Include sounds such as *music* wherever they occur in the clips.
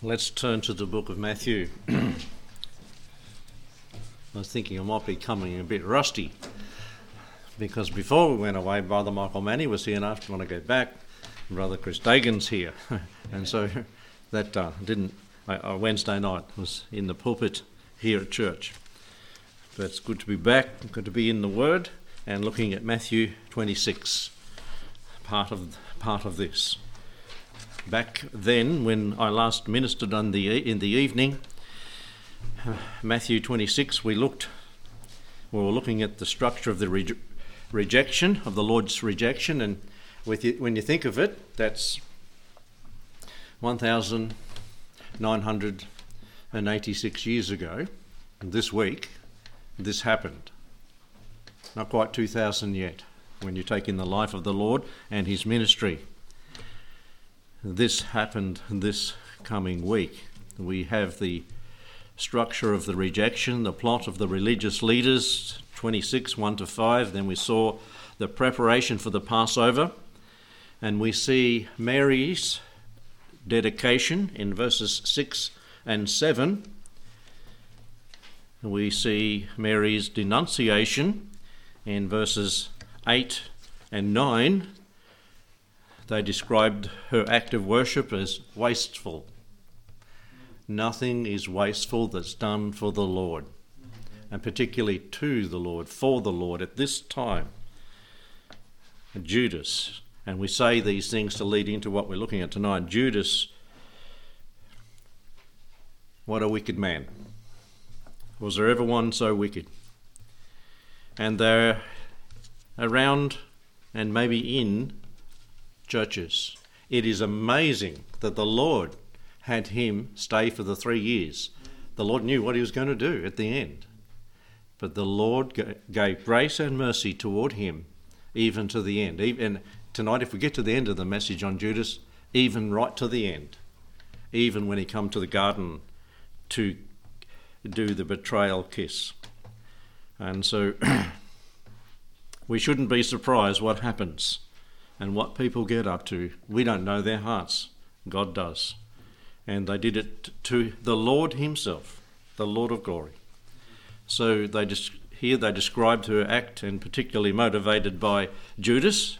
Let's turn to the book of Matthew. *clears throat* I was thinking I might be coming a bit rusty because before we went away, Brother Michael Manny was here, and after when I go back, Brother Chris Dagan's here. *laughs* and so that uh, didn't, uh, Wednesday night was in the pulpit here at church. But it's good to be back, good to be in the Word and looking at Matthew 26, part of, part of this back then when I last ministered on the, in the evening, Matthew 26, we looked, we were looking at the structure of the re- rejection, of the Lord's rejection, and when you think of it, that's 1,986 years ago, this week, this happened. Not quite 2,000 yet, when you take in the life of the Lord and his ministry this happened this coming week. We have the structure of the rejection, the plot of the religious leaders, 26, 1 to 5. Then we saw the preparation for the Passover. And we see Mary's dedication in verses 6 and 7. We see Mary's denunciation in verses 8 and 9 they described her act of worship as wasteful. Nothing is wasteful that's done for the Lord, and particularly to the Lord, for the Lord at this time. Judas, and we say these things to lead into what we're looking at tonight. Judas, what a wicked man. Was there ever one so wicked? And they're around and maybe in churches. It is amazing that the Lord had him stay for the three years. The Lord knew what he was going to do at the end. But the Lord gave grace and mercy toward him even to the end. Even tonight, if we get to the end of the message on Judas, even right to the end, even when he come to the garden to do the betrayal kiss. And so *clears throat* we shouldn't be surprised what happens and what people get up to. We don't know their hearts, God does. And they did it to the Lord Himself, the Lord of glory. So they here they described her act, and particularly motivated by Judas,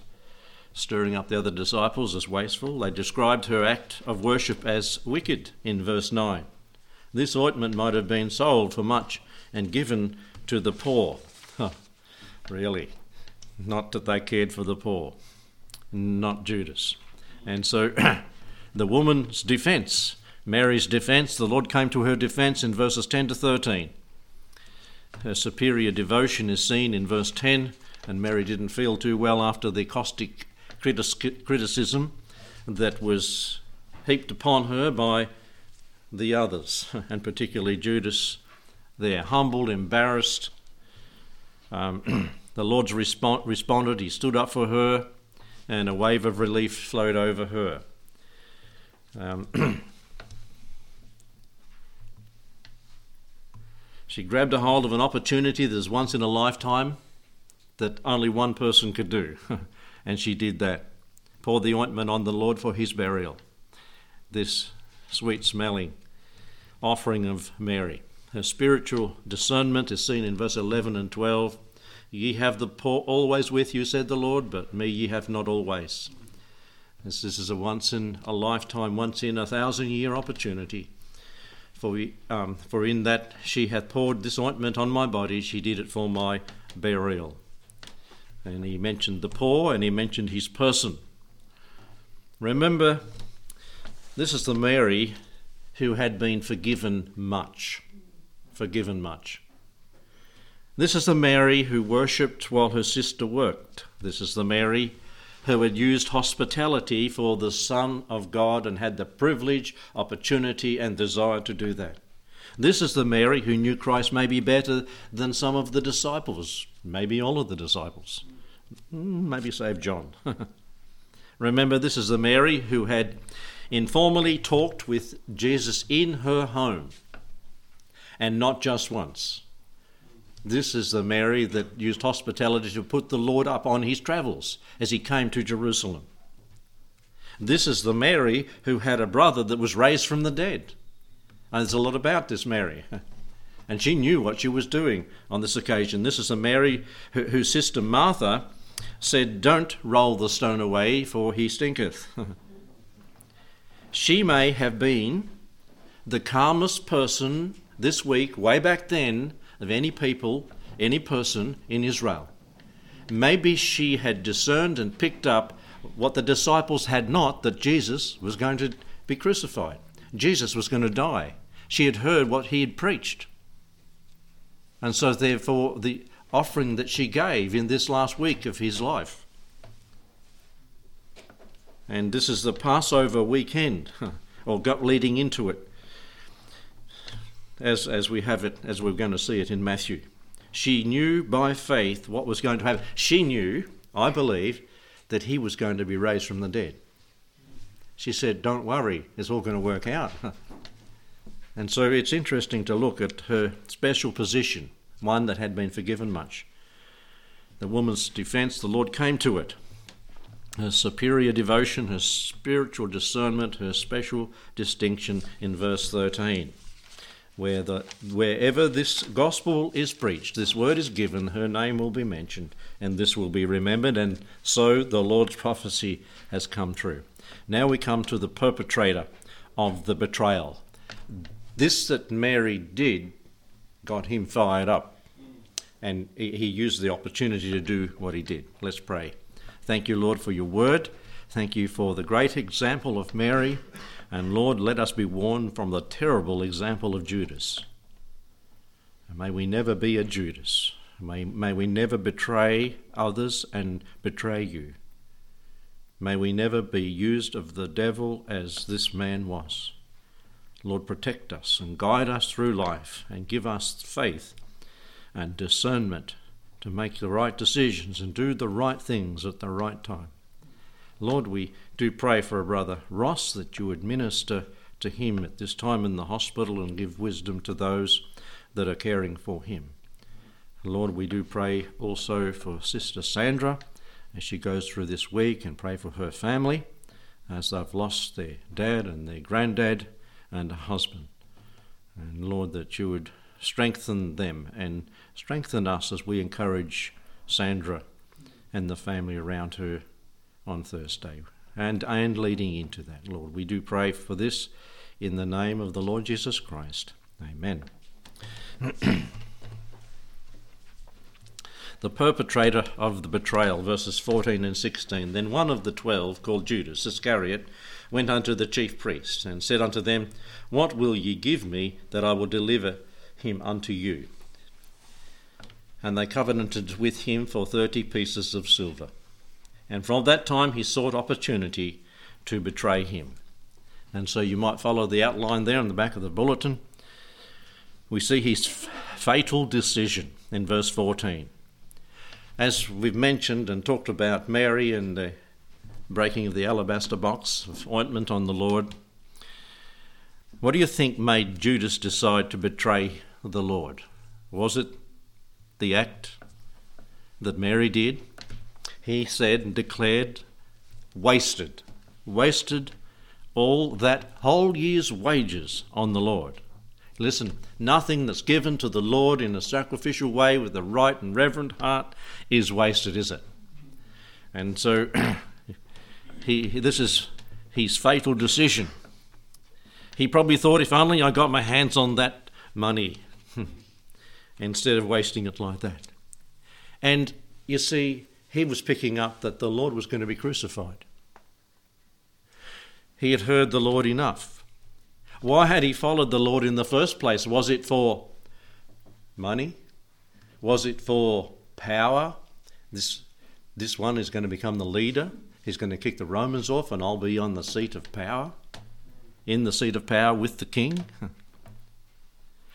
stirring up the other disciples as wasteful. They described her act of worship as wicked in verse 9. This ointment might have been sold for much and given to the poor. Huh, really? Not that they cared for the poor not Judas. And so *clears throat* the woman's defense, Mary's defense, the Lord came to her defense in verses 10 to 13. Her superior devotion is seen in verse 10, and Mary didn't feel too well after the caustic criticism that was heaped upon her by the others, *laughs* and particularly Judas there. Humbled, embarrassed. Um, *clears throat* the Lord's respond, responded. He stood up for her and a wave of relief flowed over her. Um, *clears throat* she grabbed a hold of an opportunity that's once in a lifetime that only one person could do, *laughs* and she did that. Poured the ointment on the Lord for his burial. This sweet smelling offering of Mary. Her spiritual discernment is seen in verse 11 and 12. Ye have the poor always with you, said the Lord, but me ye have not always. This, this is a once in a lifetime, once in a thousand year opportunity. For, we, um, for in that she hath poured this ointment on my body, she did it for my burial. And he mentioned the poor and he mentioned his person. Remember, this is the Mary who had been forgiven much. Forgiven much. This is the Mary who worshipped while her sister worked. This is the Mary who had used hospitality for the Son of God and had the privilege, opportunity, and desire to do that. This is the Mary who knew Christ maybe better than some of the disciples, maybe all of the disciples, hmm, maybe save John. *laughs* Remember, this is the Mary who had informally talked with Jesus in her home, and not just once. This is the Mary that used hospitality to put the Lord up on his travels as he came to Jerusalem. This is the Mary who had a brother that was raised from the dead. And there's a lot about this Mary. *laughs* And she knew what she was doing on this occasion. This is a Mary whose sister Martha said, Don't roll the stone away, for he stinketh. *laughs* she may have been the calmest person this week, way back then, of any people, any person in Israel. Maybe she had discerned and picked up what the disciples had not that Jesus was going to be crucified, Jesus was going to die. She had heard what he had preached. And so, therefore, the offering that she gave in this last week of his life. And this is the Passover weekend, *laughs* or leading into it, as, as we have it, as we're going to see it in Matthew. She knew by faith what was going to happen. She knew, I believe, that he was going to be raised from the dead. She said, Don't worry, it's all going to work out. *laughs* And so it's interesting to look at her special position, one that had been forgiven much. The woman's defense, the Lord came to it. Her superior devotion, her spiritual discernment, her special distinction in verse 13 where the, wherever this gospel is preached, this word is given, her name will be mentioned, and this will be remembered, and so the Lord's prophecy has come true. Now we come to the perpetrator of the betrayal. This that Mary did got him fired up, and he used the opportunity to do what he did. Let's pray. Thank you, Lord, for your word. Thank you for the great example of Mary. And Lord, let us be warned from the terrible example of Judas. And may we never be a Judas. May, may we never betray others and betray you. May we never be used of the devil as this man was. Lord, protect us and guide us through life and give us faith and discernment to make the right decisions and do the right things at the right time. Lord, we do pray for a brother Ross that you would minister to him at this time in the hospital and give wisdom to those that are caring for him. Lord, we do pray also for Sister Sandra as she goes through this week and pray for her family as they've lost their dad and their granddad and a husband. And Lord, that you would strengthen them and strengthen us as we encourage Sandra and the family around her on Thursday and, and leading into that, Lord. We do pray for this in the name of the Lord Jesus Christ. Amen. *clears throat* the perpetrator of the betrayal, verses 14 and 16. Then one of the twelve, called Judas Iscariot, went unto the chief priests, and said unto them, What will ye give me that I will deliver him unto you? And they covenanted with him for thirty pieces of silver and from that time he sought opportunity to betray him. And so you might follow the outline there on the back of the bulletin. We see his fatal decision in verse 14. As we've mentioned and talked about Mary and the breaking of the alabaster box of ointment on the Lord, what do you think made Judas decide to betray the Lord? Was it the act that Mary did? He said and declared, wasted, wasted all that whole year's wages on the Lord. Listen, nothing that's given to the Lord in a sacrificial way with a right and reverent heart is wasted, is it? And so *clears throat* he, this is his fatal decision. He probably thought, if only I got my hands on that money, *laughs* instead of wasting it like that. And you see, he was picking up that the Lord was going to be crucified. He had heard the Lord enough. Why had he followed the Lord in the first place? Was it for money? Was it for power? This, this one is going to become the leader. He's going to kick the Romans off, and I'll be on the seat of power, in the seat of power with the king. *laughs*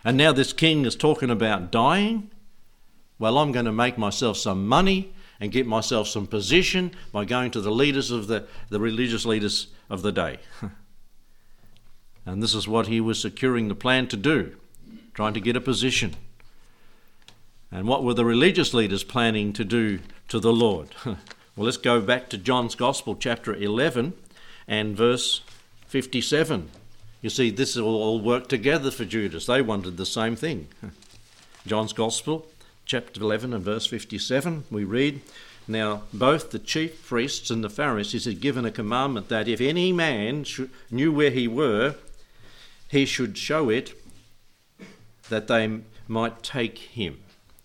And now this king is talking about dying. Well, I'm going to make myself some money and get myself some position by going to the leaders of the, the religious leaders of the day. *laughs* and this is what he was securing the plan to do, trying to get a position. And what were the religious leaders planning to do to the Lord? *laughs* well, let's go back to John's Gospel, chapter 11, and verse 57. You see, this all, all worked together for Judas. They wanted the same thing. *laughs* John's Gospel, chapter 11 and verse 57, we read, Now both the chief priests and the Pharisees had given a commandment that if any man knew where he were, he should show it that they might take him.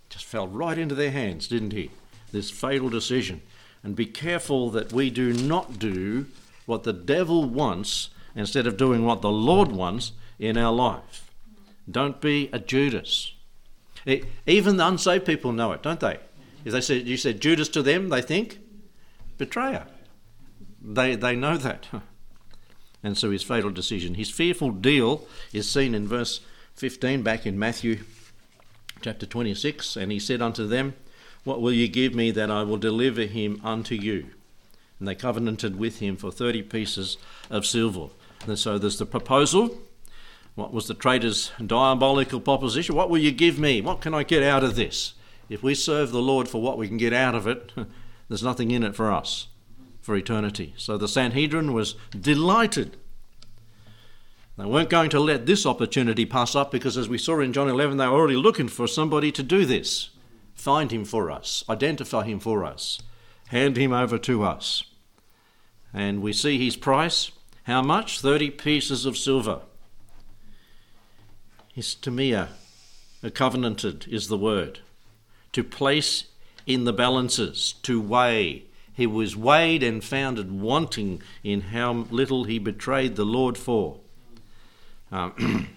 Just fell right into their hands, didn't he? This fatal decision. And be careful that we do not do what the devil wants instead of doing what the Lord wants in our life. Don't be a Judas. Even the unsaved people know it, don't they? If they said, you said Judas to them, they think betrayer. They, they know that. *laughs* And so his fatal decision. His fearful deal is seen in verse 15 back in Matthew chapter 26. And he said unto them, What will ye give me that I will deliver him unto you? And they covenanted with him for 30 pieces of silver. And so there's the proposal. What was the traitor's diabolical proposition? What will you give me? What can I get out of this? If we serve the Lord for what we can get out of it, *laughs* there's nothing in it for us for eternity. So the Sanhedrin was delighted. They weren't going to let this opportunity pass up because, as we saw in John 11, they were already looking for somebody to do this. Find him for us, identify him for us, hand him over to us. And we see his price how much? 30 pieces of silver. Histamia, a covenanted is the word. To place in the balances, to weigh. He was weighed and founded wanting in how little he betrayed the Lord for. Um,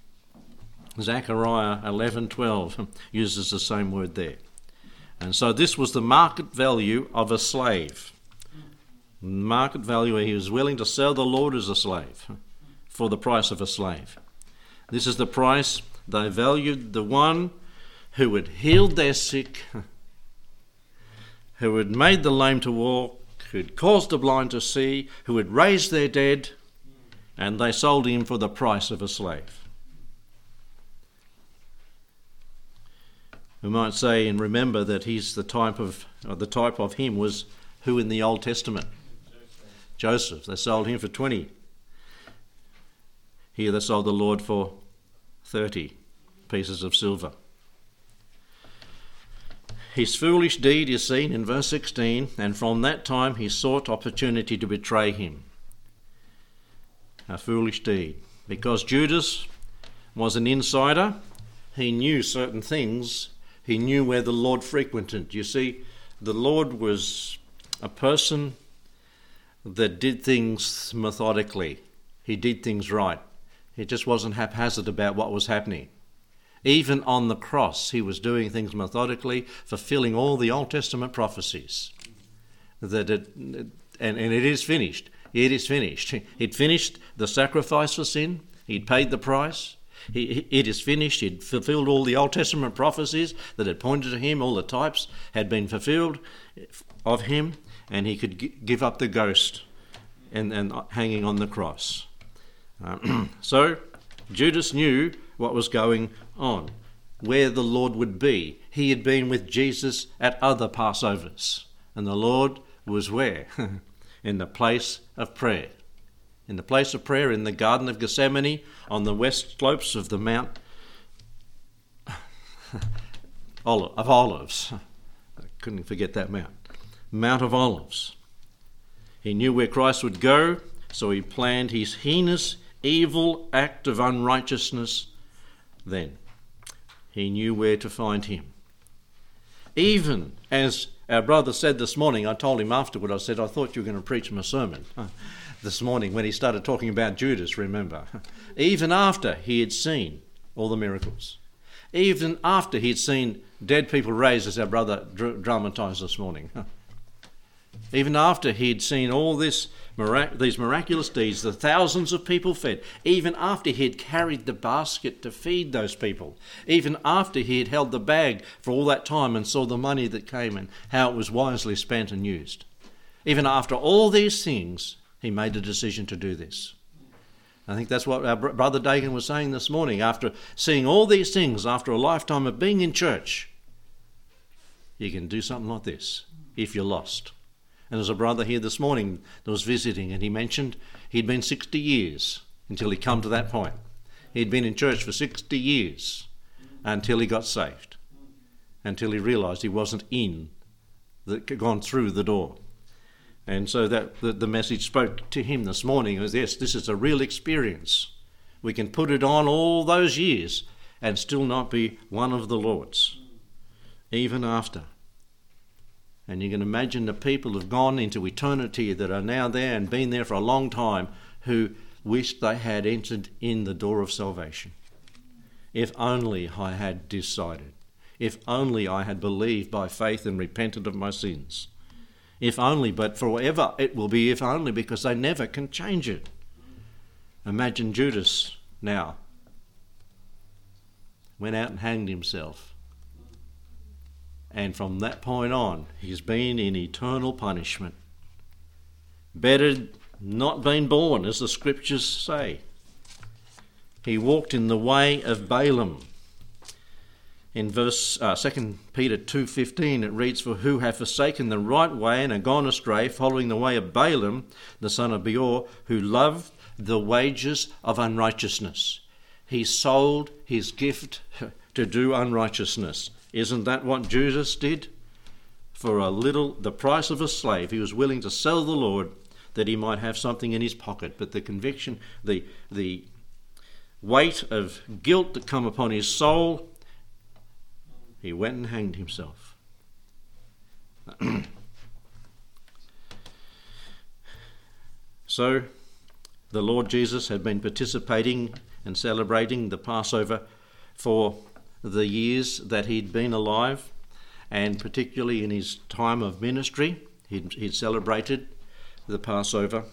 *clears throat* Zechariah 11:12 *laughs* uses the same word there. And so this was the market value of a slave market value where he was willing to sell the Lord as a slave for the price of a slave. This is the price they valued the one who had healed their sick, who had made the lame to walk, who had caused the blind to see, who had raised their dead, and they sold him for the price of a slave. We might say and remember that he's the type of the type of him was who in the Old Testament Joseph. They sold him for 20. Here they sold the Lord for 30 pieces of silver. His foolish deed is seen in verse 16, and from that time he sought opportunity to betray him. A foolish deed. Because Judas was an insider, he knew certain things, he knew where the Lord frequented. You see, the Lord was a person that did things methodically. He did things right. He just wasn't haphazard about what was happening. Even on the cross, he was doing things methodically, fulfilling all the Old Testament prophecies. That it, and, and it is finished. It is finished. *laughs* He'd finished the sacrifice for sin. He'd paid the price. He, it is finished. He'd fulfilled all the Old Testament prophecies that had pointed to him. All the types had been fulfilled of him and he could give up the ghost and, and hanging on the cross. Uh, *clears throat* so Judas knew what was going on, where the Lord would be. He had been with Jesus at other Passovers, and the Lord was where? *laughs* in the place of prayer. In the place of prayer in the Garden of Gethsemane on the west slopes of the Mount *laughs* of Olives. *laughs* I couldn't forget that mount. Mount of Olives. He knew where Christ would go, so he planned his heinous, evil act of unrighteousness then. He knew where to find him. Even as our brother said this morning, I told him afterward, I said, I thought you were going to preach him a sermon this morning when he started talking about Judas, remember. Even after he had seen all the miracles, even after he'd seen dead people raised, as our brother dramatized this morning. Even after he'd seen all this mirac- these miraculous deeds, the thousands of people fed, even after he had carried the basket to feed those people, even after he had held the bag for all that time and saw the money that came and how it was wisely spent and used, even after all these things, he made a decision to do this. I think that's what our brother Dagan was saying this morning. After seeing all these things, after a lifetime of being in church, you can do something like this if you're lost And there's a brother here this morning that was visiting, and he mentioned he'd been 60 years until he come to that point. He'd been in church for 60 years until he got saved, until he realised he wasn't in, that gone through the door. And so that the, the message spoke to him this morning was yes, this is a real experience. We can put it on all those years and still not be one of the Lord's, even after. And you can imagine the people have gone into eternity that are now there and been there for a long time who wished they had entered in the door of salvation. If only I had decided. If only I had believed by faith and repented of my sins. If only, but forever it will be if only because they never can change it. Imagine Judas now went out and hanged himself. And from that point on, he's been in eternal punishment. Better not been born, as the scriptures say. He walked in the way of Balaam. In verse uh, 2 Peter 2:15 it reads for who have forsaken the right way and are gone astray following the way of Balaam the son of Beor who loved the wages of unrighteousness. He sold his gift *laughs* to do unrighteousness. Isn't that what Jesus did? For a little, the price of a slave, he was willing to sell the Lord that he might have something in his pocket. But the conviction, the, the weight of guilt that come upon his soul, he went and hanged himself. *clears throat* so, the Lord Jesus had been participating and celebrating the Passover for the years that he'd been alive, and particularly in his time of ministry, he'd, he'd celebrated the Passover.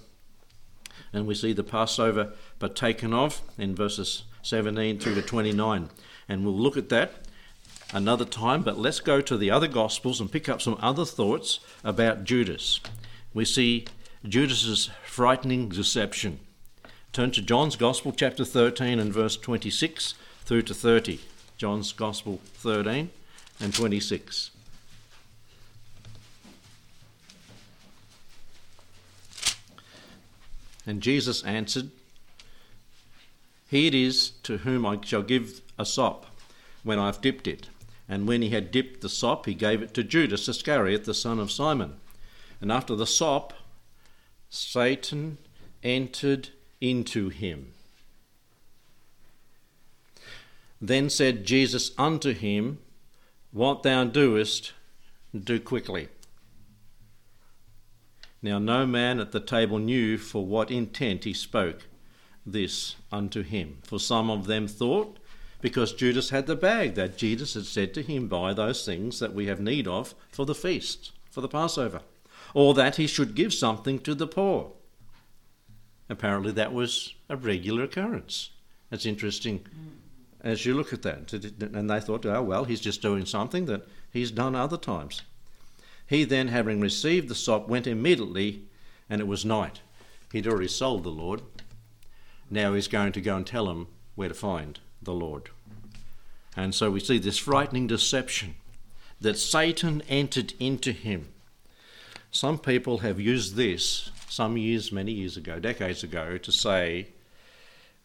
And we see the Passover partaken of in verses 17 through to 29. And we'll look at that another time, but let's go to the other Gospels and pick up some other thoughts about Judas. We see Judas's frightening deception. Turn to John's Gospel, chapter 13, and verse 26 through to 30. John's Gospel 13 and 26. And Jesus answered, He it is to whom I shall give a sop when I've dipped it. And when he had dipped the sop, he gave it to Judas Iscariot, the son of Simon. And after the sop, Satan entered into him. Then said Jesus unto him, What thou doest, do quickly. Now no man at the table knew for what intent he spoke this unto him. For some of them thought, because Judas had the bag, that Jesus had said to him, Buy those things that we have need of for the feast, for the Passover, or that he should give something to the poor. Apparently, that was a regular occurrence. That's interesting as you look at that. And they thought, oh, well, he's just doing something that he's done other times. He then, having received the sop, went immediately, and it was night. He'd already sold the Lord. Now he's going to go and tell them where to find the Lord. And so we see this frightening deception that Satan entered into him. Some people have used this some years, many years ago, decades ago, to say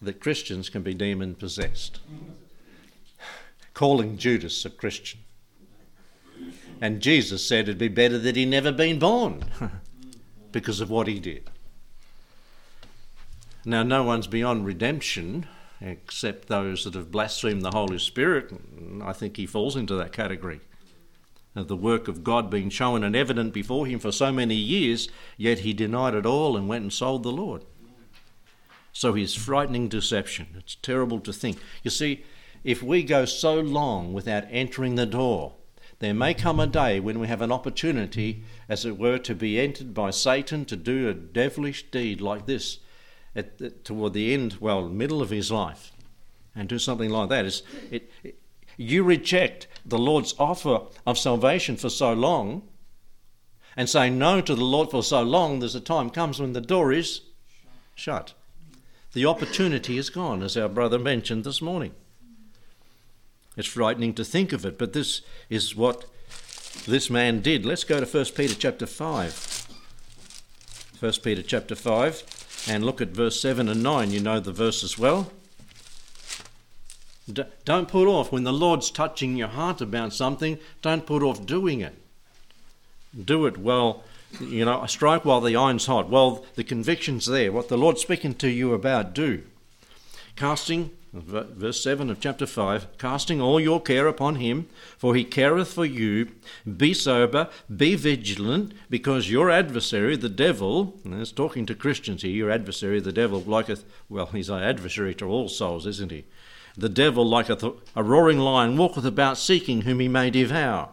that Christians can be demon possessed, calling Judas a Christian. And Jesus said it'd be better that he never been born *laughs* because of what he did. Now, no one's beyond redemption except those that have blasphemed the Holy Spirit. I think he falls into that category of the work of God being shown and evident before him for so many years, yet he denied it all and went and sold the Lord. So his frightening deception, it's terrible to think. You see, if we go so long without entering the door, there may come a day when we have an opportunity, as it were, to be entered by Satan to do a devilish deed like this at, toward the end, well, middle of his life, and do something like that. It, it, you reject the Lord's offer of salvation for so long and say no to the Lord for so long, there's a time comes when the door is shut. The opportunity is gone, as our brother mentioned this morning. It's frightening to think of it, but this is what this man did. Let's go to 1 Peter chapter 5. 1 Peter chapter 5 and look at verse 7 and 9. You know the verse as well. D- don't put off when the Lord's touching your heart about something, don't put off doing it. Do it well, you know, a strike while the iron's hot. Well, the conviction's there. What the Lord's speaking to you about, do. Casting, verse 7 of chapter 5, casting all your care upon him, for he careth for you. Be sober, be vigilant, because your adversary, the devil, and it's talking to Christians here, your adversary, the devil, liketh, well, he's our adversary to all souls, isn't he? The devil, like a, a roaring lion, walketh about seeking whom he may devour,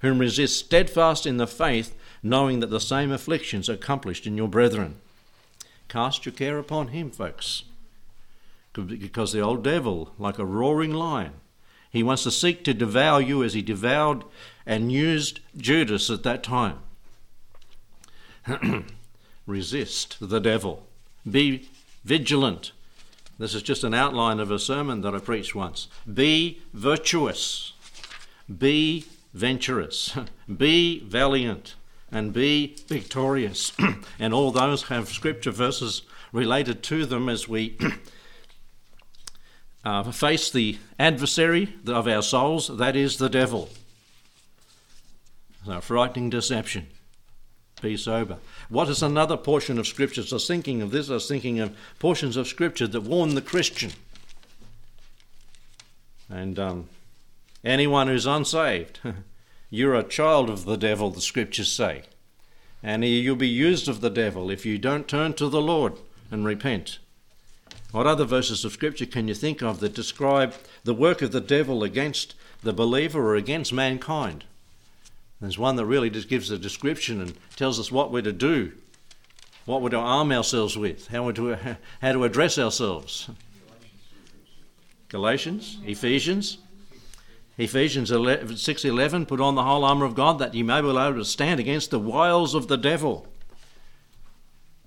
whom resist steadfast in the faith, knowing that the same afflictions are accomplished in your brethren. Cast your care upon him, folks. Because the old devil, like a roaring lion, he wants to seek to devour you as he devoured and used Judas at that time. *clears throat* Resist the devil. Be vigilant. This is just an outline of a sermon that I preached once. Be virtuous, be venturous, *laughs* be valiant, and be victorious. *clears throat* and all those have scripture verses related to them as we *clears throat* uh, face the adversary of our souls, that is the devil. A frightening deception. Be sober. What is another portion of Scripture? Was thinking of this, I was thinking of portions of Scripture that warn the Christian. And um, anyone who's unsaved, *laughs* you're a child of the devil, the Scriptures say. And you'll be used of the devil if you don't turn to the Lord and repent. What other verses of Scripture can you think of that describe the work of the devil against the believer or against mankind? There's one that really just gives a description and tells us what we're to do, what we're to arm ourselves with, how, we're to, *laughs* how to address ourselves. Galatians, Ephesians, Ephesians 6:11, put on the whole armor of God that you may be able to stand against the wiles of the devil.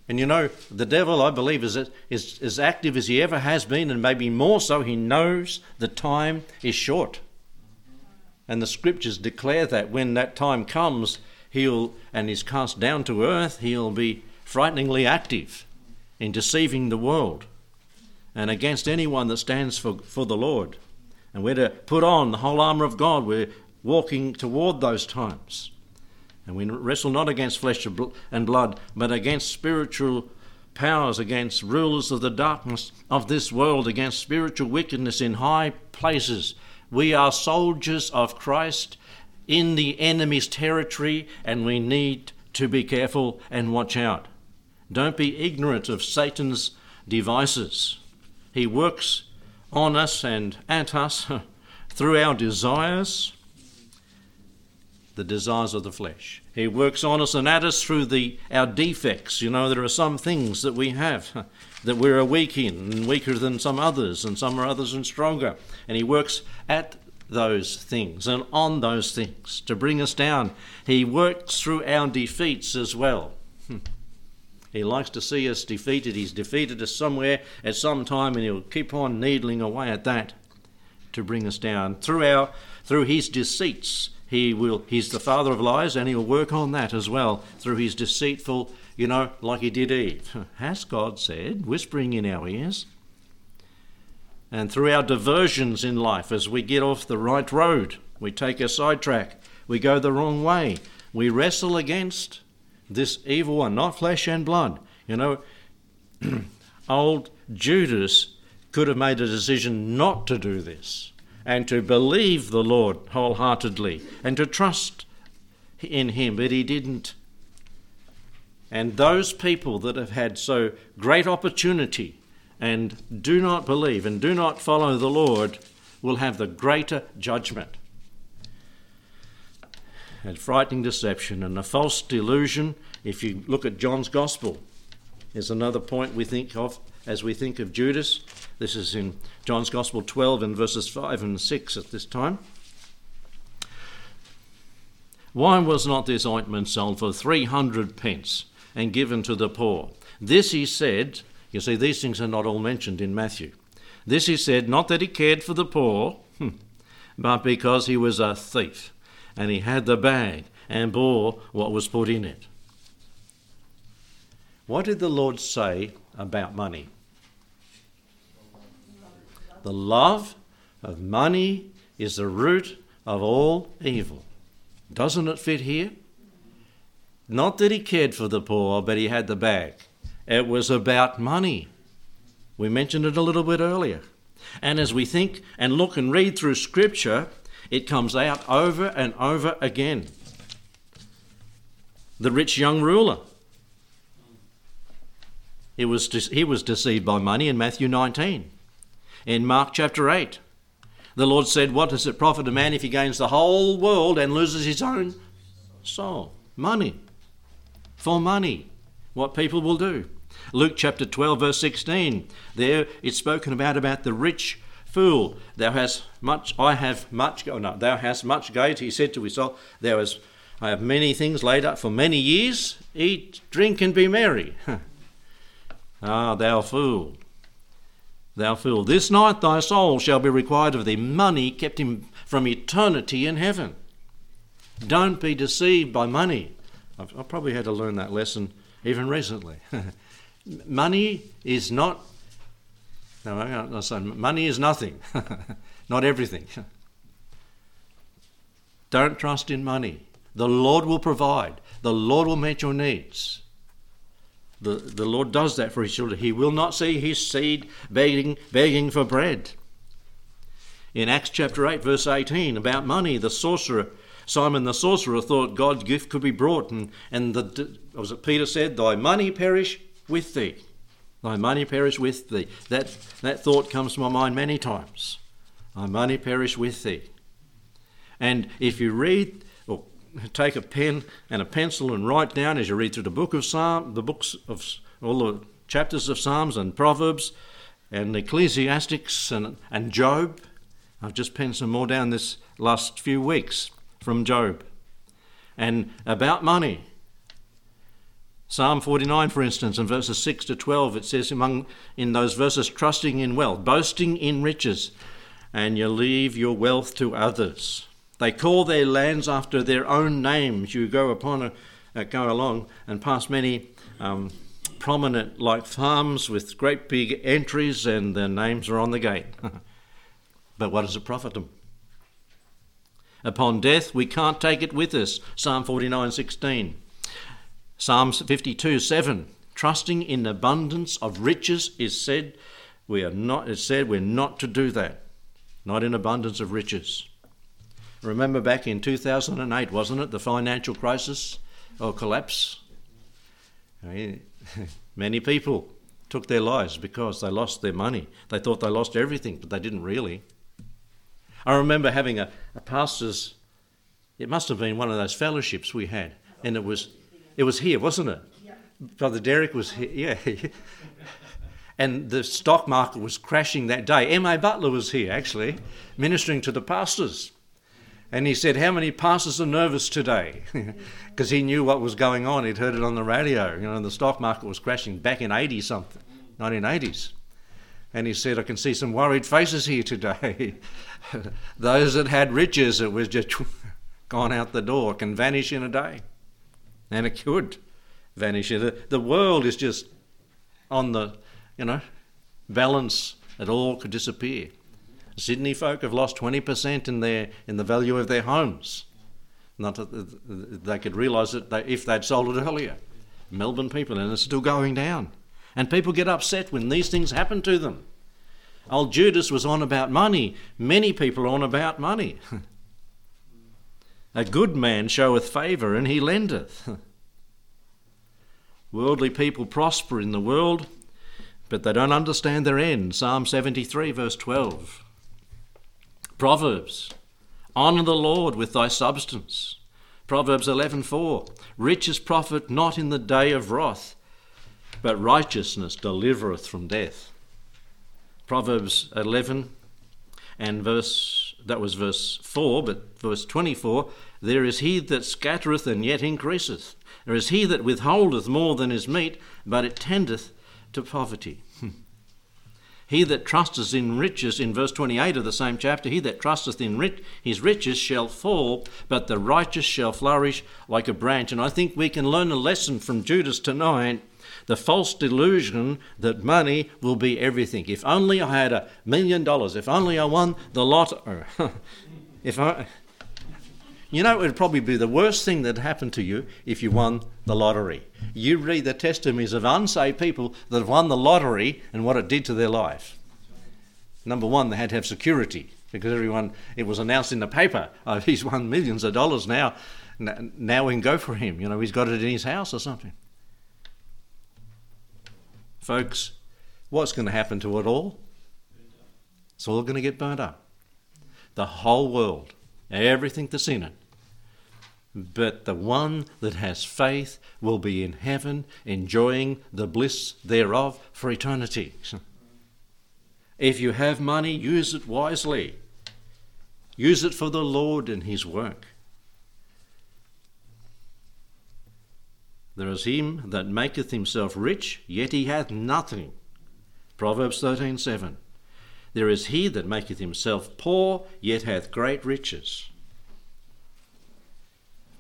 And you know, the devil, I believe, is, is as active as he ever has been, and maybe more so. He knows the time is short. And the scriptures declare that when that time comes, he'll, and is cast down to earth, he'll be frighteningly active in deceiving the world and against anyone that stands for, for the Lord. And we're to put on the whole armour of God. We're walking toward those times. And we wrestle not against flesh and blood, but against spiritual powers, against rulers of the darkness of this world, against spiritual wickedness in high places. We are soldiers of Christ in the enemy's territory, and we need to be careful and watch out. Don't be ignorant of Satan's devices. He works on us and at us *laughs* through our desires the desires of the flesh. He works on us and at us through the our defects. You know, there are some things that we have *laughs* that we're weak in, and weaker than some others, and some are others and stronger. And he works at those things and on those things to bring us down. He works through our defeats as well. Hmm. He likes to see us defeated. He's defeated us somewhere at some time, and he'll keep on needling away at that to bring us down. Through our through his deceits he will he's the father of lies and he'll work on that as well. Through his deceitful you know like he did eve. *laughs* Has god said whispering in our ears? And through our diversions in life as we get off the right road we take a sidetrack we go the wrong way we wrestle against this evil one not flesh and blood you know *clears throat* old judas could have made a decision not to do this and to believe the Lord wholeheartedly and to trust in Him, but he didn't. And those people that have had so great opportunity and do not believe and do not follow the Lord will have the greater judgment. And frightening deception and a false delusion, if you look at John's Gospel, is another point we think of as we think of Judas. This is in John's Gospel 12 and verses 5 and 6 at this time. Why was not this ointment sold for 300 pence and given to the poor? This he said, you see, these things are not all mentioned in Matthew. This he said, not that he cared for the poor, *laughs* but because he was a thief and he had the bag and bore what was put in it. What did the Lord say about money? The love of money is the root of all evil. Doesn't it fit here? Not that he cared for the poor, but he had the bag. It was about money. We mentioned it a little bit earlier. And as we think and look and read through Scripture, it comes out over and over again. The rich young ruler. He was, he was deceived by money in Matthew 19. In Mark chapter 8, the Lord said, What does it profit a man if he gains the whole world and loses his own soul? Money. For money. What people will do. Luke chapter 12, verse 16. There it's spoken about about the rich fool. Thou hast much, I have much, oh no, thou hast much gaiety. He said to soul, Thou hast, I have many things laid up for many years. Eat, drink, and be merry. *laughs* ah, thou fool. Thou fool. This night thy soul shall be required of thee. Money kept him from eternity in heaven. Don't be deceived by money. I've, I've probably had to learn that lesson even recently. *laughs* money is not. No, I'm saying money is nothing, *laughs* not everything. *laughs* Don't trust in money. The Lord will provide. The Lord will meet your needs. The, the Lord does that for his children. He will not see his seed begging, begging for bread. In Acts chapter 8, verse 18, about money, the sorcerer, Simon the sorcerer, thought God's gift could be brought, and, and the, was it Peter said, Thy money perish, with thee. Thy money perish with thee. That, that thought comes to my mind many times. Thy money perish with thee. And if you read or take a pen and a pencil and write down as you read through the book of Psalm, the books of all the chapters of Psalms and Proverbs and Ecclesiastics and, and Job. I've just penned some more down this last few weeks from Job. And about money. Psalm 49, for instance, in verses 6 to 12, it says among in those verses, trusting in wealth, boasting in riches, and you leave your wealth to others. They call their lands after their own names. You go upon a, uh, go along and pass many um, prominent like farms with great big entries, and their names are on the gate. *laughs* but what does it profit them? Upon death, we can't take it with us. Psalm 49, 16. Psalms 52 7. Trusting in abundance of riches is said we are not it's said we're not to do that. Not in abundance of riches. Remember back in 2008, wasn't it? The financial crisis or collapse? I mean, *laughs* many people took their lives because they lost their money. They thought they lost everything, but they didn't really. I remember having a, a pastor's, it must have been one of those fellowships we had, and it was it was here, wasn't it? Yeah. Brother Derek was here, yeah. *laughs* and the stock market was crashing that day. M.A. Butler was here, actually, ministering to the pastors. And he said, How many pastors are nervous today? *laughs* Because he knew what was going on. He'd heard it on the radio. You know, the stock market was crashing back in 80 something, 1980s. And he said, I can see some worried faces here today. *laughs* Those that had riches, it was just gone out the door, can vanish in a day and it could vanish. The, the world is just on the, you know, balance. It all could disappear. Sydney folk have lost 20% in their in the value of their homes. Not that they could realise it if they'd sold it earlier. Melbourne people, and it's still going down. And people get upset when these things happen to them. Old Judas was on about money. Many people are on about money. *laughs* A good man showeth favour, and he lendeth. *laughs* Worldly people prosper in the world, but they don't understand their end. Psalm 73, verse 12. Proverbs Honour the Lord with thy substance. Proverbs 11:4 Riches profit not in the day of wrath, but righteousness delivereth from death. Proverbs 11 and verse that was verse 4, but verse 24 there is he that scattereth and yet increaseth. There is he that withholdeth more than is meet, but it tendeth to poverty. Hmm. he that trusteth in riches, in verse 28 of the same chapter, he that trusteth in rich, his riches shall fall, but the righteous shall flourish like a branch. And I think we can learn a lesson from Judas tonight The false delusion that money will be everything. If only I had a million dollars, if only I won the lotto. *laughs* if I, you know, it would probably be the worst thing that happened to you if you won the lottery. You read the testimonies of unsaved people that have won the lottery and what it did to their life. Number one, they had to have security because everyone, it was announced in the paper, oh, he's won millions of dollars now. Now we can go for him. You know, he's got it in his house or something. Folks, what's going to happen to it all? It's all going to get burnt up. The whole world, everything that's in it. But the one that has faith will be in heaven, enjoying the bliss thereof for eternity. *laughs* If you have money, use it wisely. Use it for the Lord and His work. There is him that maketh himself rich, yet he hath nothing. Proverbs 13:7. There is he that maketh himself poor, yet hath great riches.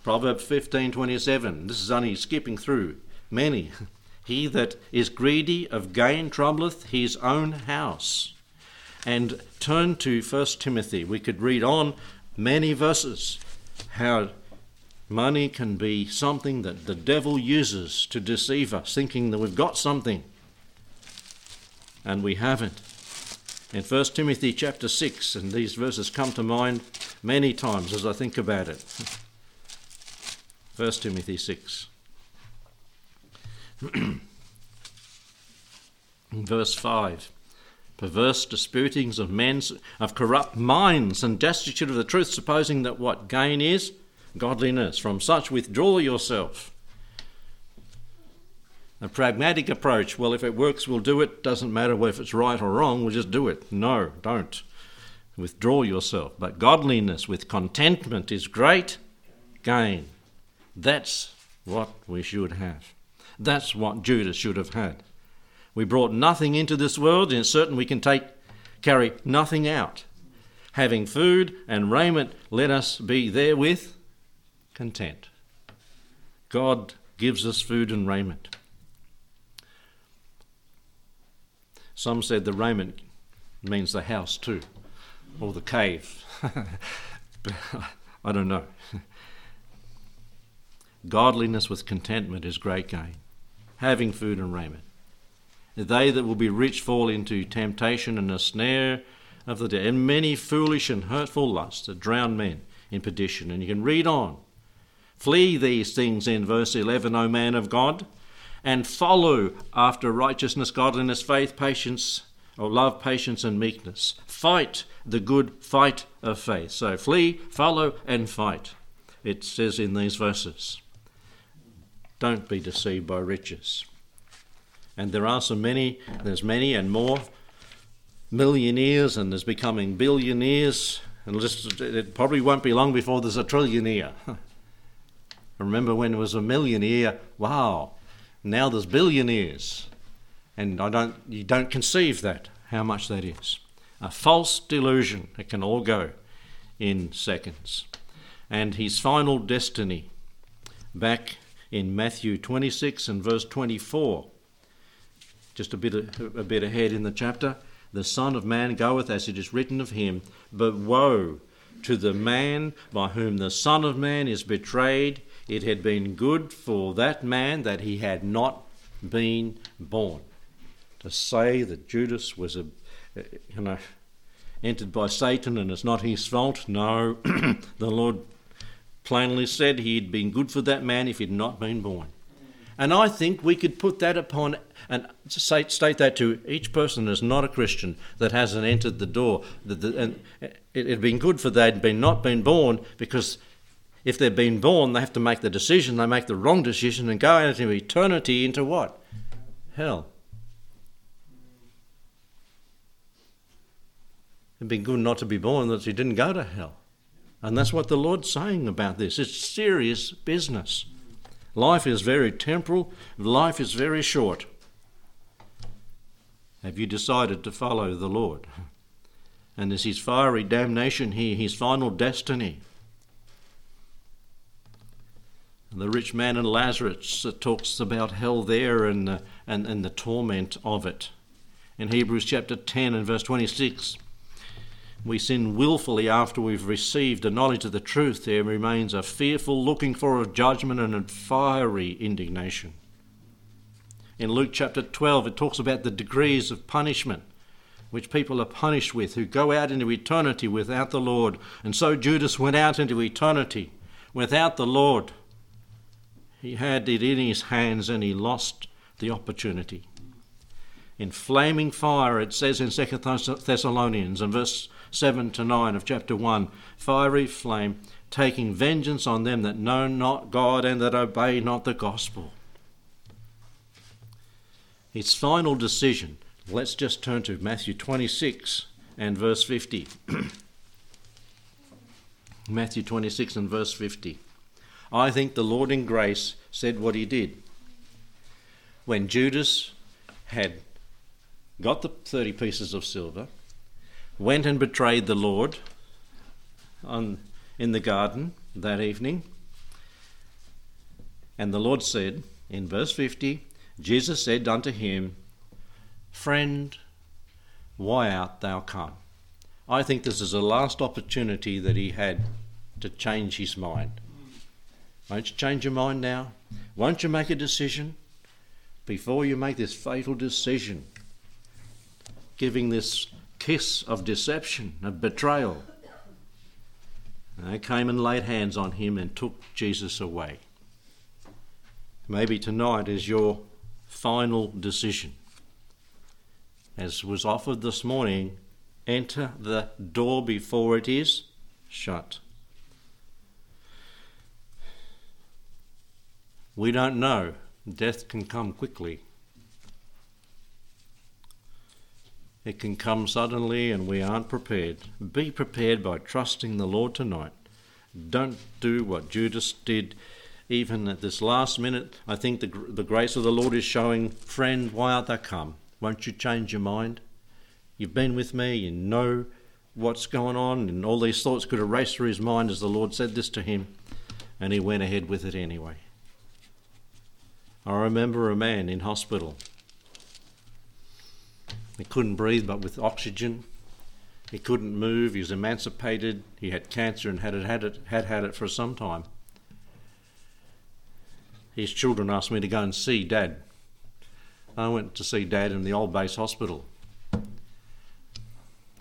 Proverbs 15:27. This is only skipping through many. *laughs* He that is greedy of gain troubleth his own house. And turn to 1 Timothy. We could read on many verses how money can be something that the devil uses to deceive us, thinking that we've got something and we haven't. In 1 Timothy chapter 6, and these verses come to mind many times as I think about it. *laughs* 1 Timothy 6. *clears throat* Verse 5 Perverse disputings of men, of corrupt minds, and destitute of the truth, supposing that what gain is godliness. From such withdraw yourself. A pragmatic approach well, if it works, we'll do it. Doesn't matter if it's right or wrong, we'll just do it. No, don't. Withdraw yourself. But godliness with contentment is great gain. That's what we should have. That's what Judas should have had. We brought nothing into this world, and it's certain we can take carry nothing out. Having food and raiment, let us be therewith content. God gives us food and raiment. Some said the raiment means the house too, or the cave. *laughs* I don't know. Godliness with contentment is great gain, having food and raiment. They that will be rich fall into temptation and a snare of the devil, and many foolish and hurtful lusts that drown men in perdition. And you can read on. Flee these things in verse 11, O man of God, and follow after righteousness, godliness, faith, patience, or love, patience, and meekness. Fight the good fight of faith. So flee, follow, and fight. It says in these verses. Don't be deceived by riches. And there are so many, there's many and more millionaires, and there's becoming billionaires, and just, it probably won't be long before there's a trillionaire. *laughs* Remember when it was a millionaire, wow, now there's billionaires. And I don't, you don't conceive that, how much that is. A false delusion, it can all go in seconds. And his final destiny, back in Matthew 26 and verse 24. Just a bit, a bit ahead in the chapter. The Son of Man goeth as it is written of him, but woe to the man by whom the Son of Man is betrayed. It had been good for that man that he had not been born. To say that Judas was a, uh, you know, entered by Satan and it's not his fault, no. *clears throat* the Lord plainly said he'd been good for that man if he'd not been born. And I think we could put that upon and state, state that to each person that's not a Christian that hasn't entered the door. and it had been good for they'd been not been born because if they've been born, they have to make the decision. They make the wrong decision and go into eternity into what? Hell. It'd been good not to be born that you didn't go to hell. And that's what the Lord's saying about this. It's serious business. Life is very temporal, life is very short. Have you decided to follow the Lord? And is his fiery damnation here his final destiny? The rich man and Lazarus it talks about hell there and, uh, and, and the torment of it. In Hebrews chapter 10 and verse 26, we sin willfully after we've received a knowledge of the truth. There remains a fearful looking for of judgment and a fiery indignation. In Luke chapter 12, it talks about the degrees of punishment which people are punished with who go out into eternity without the Lord. And so Judas went out into eternity without the Lord. He had it in his hands and he lost the opportunity. In flaming fire, it says in 2 Thessalonians, and verse 7 to 9 of chapter 1 fiery flame, taking vengeance on them that know not God and that obey not the gospel. His final decision, let's just turn to Matthew 26 and verse 50. *clears throat* Matthew 26 and verse 50. I think the Lord in grace said what he did. When Judas had got the 30 pieces of silver, went and betrayed the Lord on, in the garden that evening, and the Lord said in verse 50, Jesus said unto him, Friend, why art thou come? I think this is the last opportunity that he had to change his mind. Won't you change your mind now? Won't you make a decision before you make this fatal decision? Giving this kiss of deception, of betrayal. They came and laid hands on him and took Jesus away. Maybe tonight is your final decision. As was offered this morning, enter the door before it is shut. We don't know. Death can come quickly. It can come suddenly and we aren't prepared. Be prepared by trusting the Lord tonight. Don't do what Judas did even at this last minute. I think the, the grace of the Lord is showing, friend, why art thou come? Won't you change your mind? You've been with me, you know what's going on, and all these thoughts could erase through his mind as the Lord said this to him, and he went ahead with it anyway. I remember a man in hospital. He couldn't breathe but with oxygen. He couldn't move. He was emancipated. He had cancer and had it, had it, had had it for some time. His children asked me to go and see Dad. I went to see Dad in the old base hospital.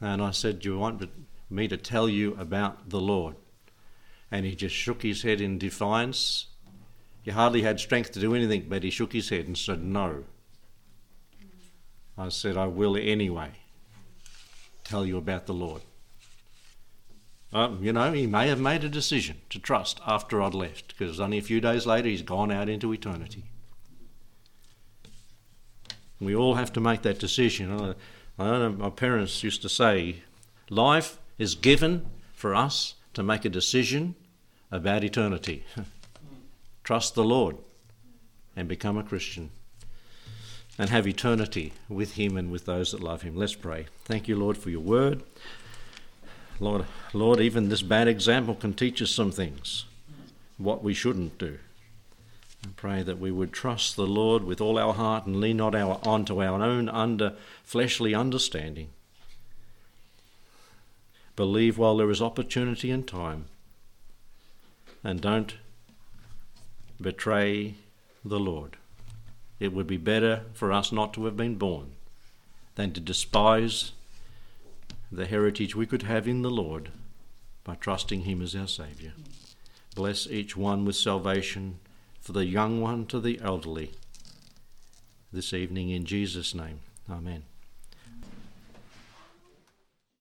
And I said, Do you want me to tell you about the Lord? And he just shook his head in defiance he hardly had strength to do anything, but he shook his head and said, No. I said, I will anyway tell you about the Lord. Um, you know, he may have made a decision to trust after I'd left, because only a few days later he's gone out into eternity. We all have to make that decision. I know my parents used to say, life is given for us to make a decision about eternity. *laughs* trust the Lord and become a Christian and have eternity with Him and with those that love Him. Let's pray. Thank you, Lord, for your word. Lord, Lord, even this bad example can teach us some things, what we shouldn't do. I pray that we would trust the Lord with all our heart and lean not our, onto our own under fleshly understanding. Believe while there is opportunity and time, and don't betray the Lord. It would be better for us not to have been born than to despise the heritage we could have in the Lord by trusting Him as our Saviour. Bless each one with salvation, for the young one to the elderly, this evening in Jesus' name. Amen.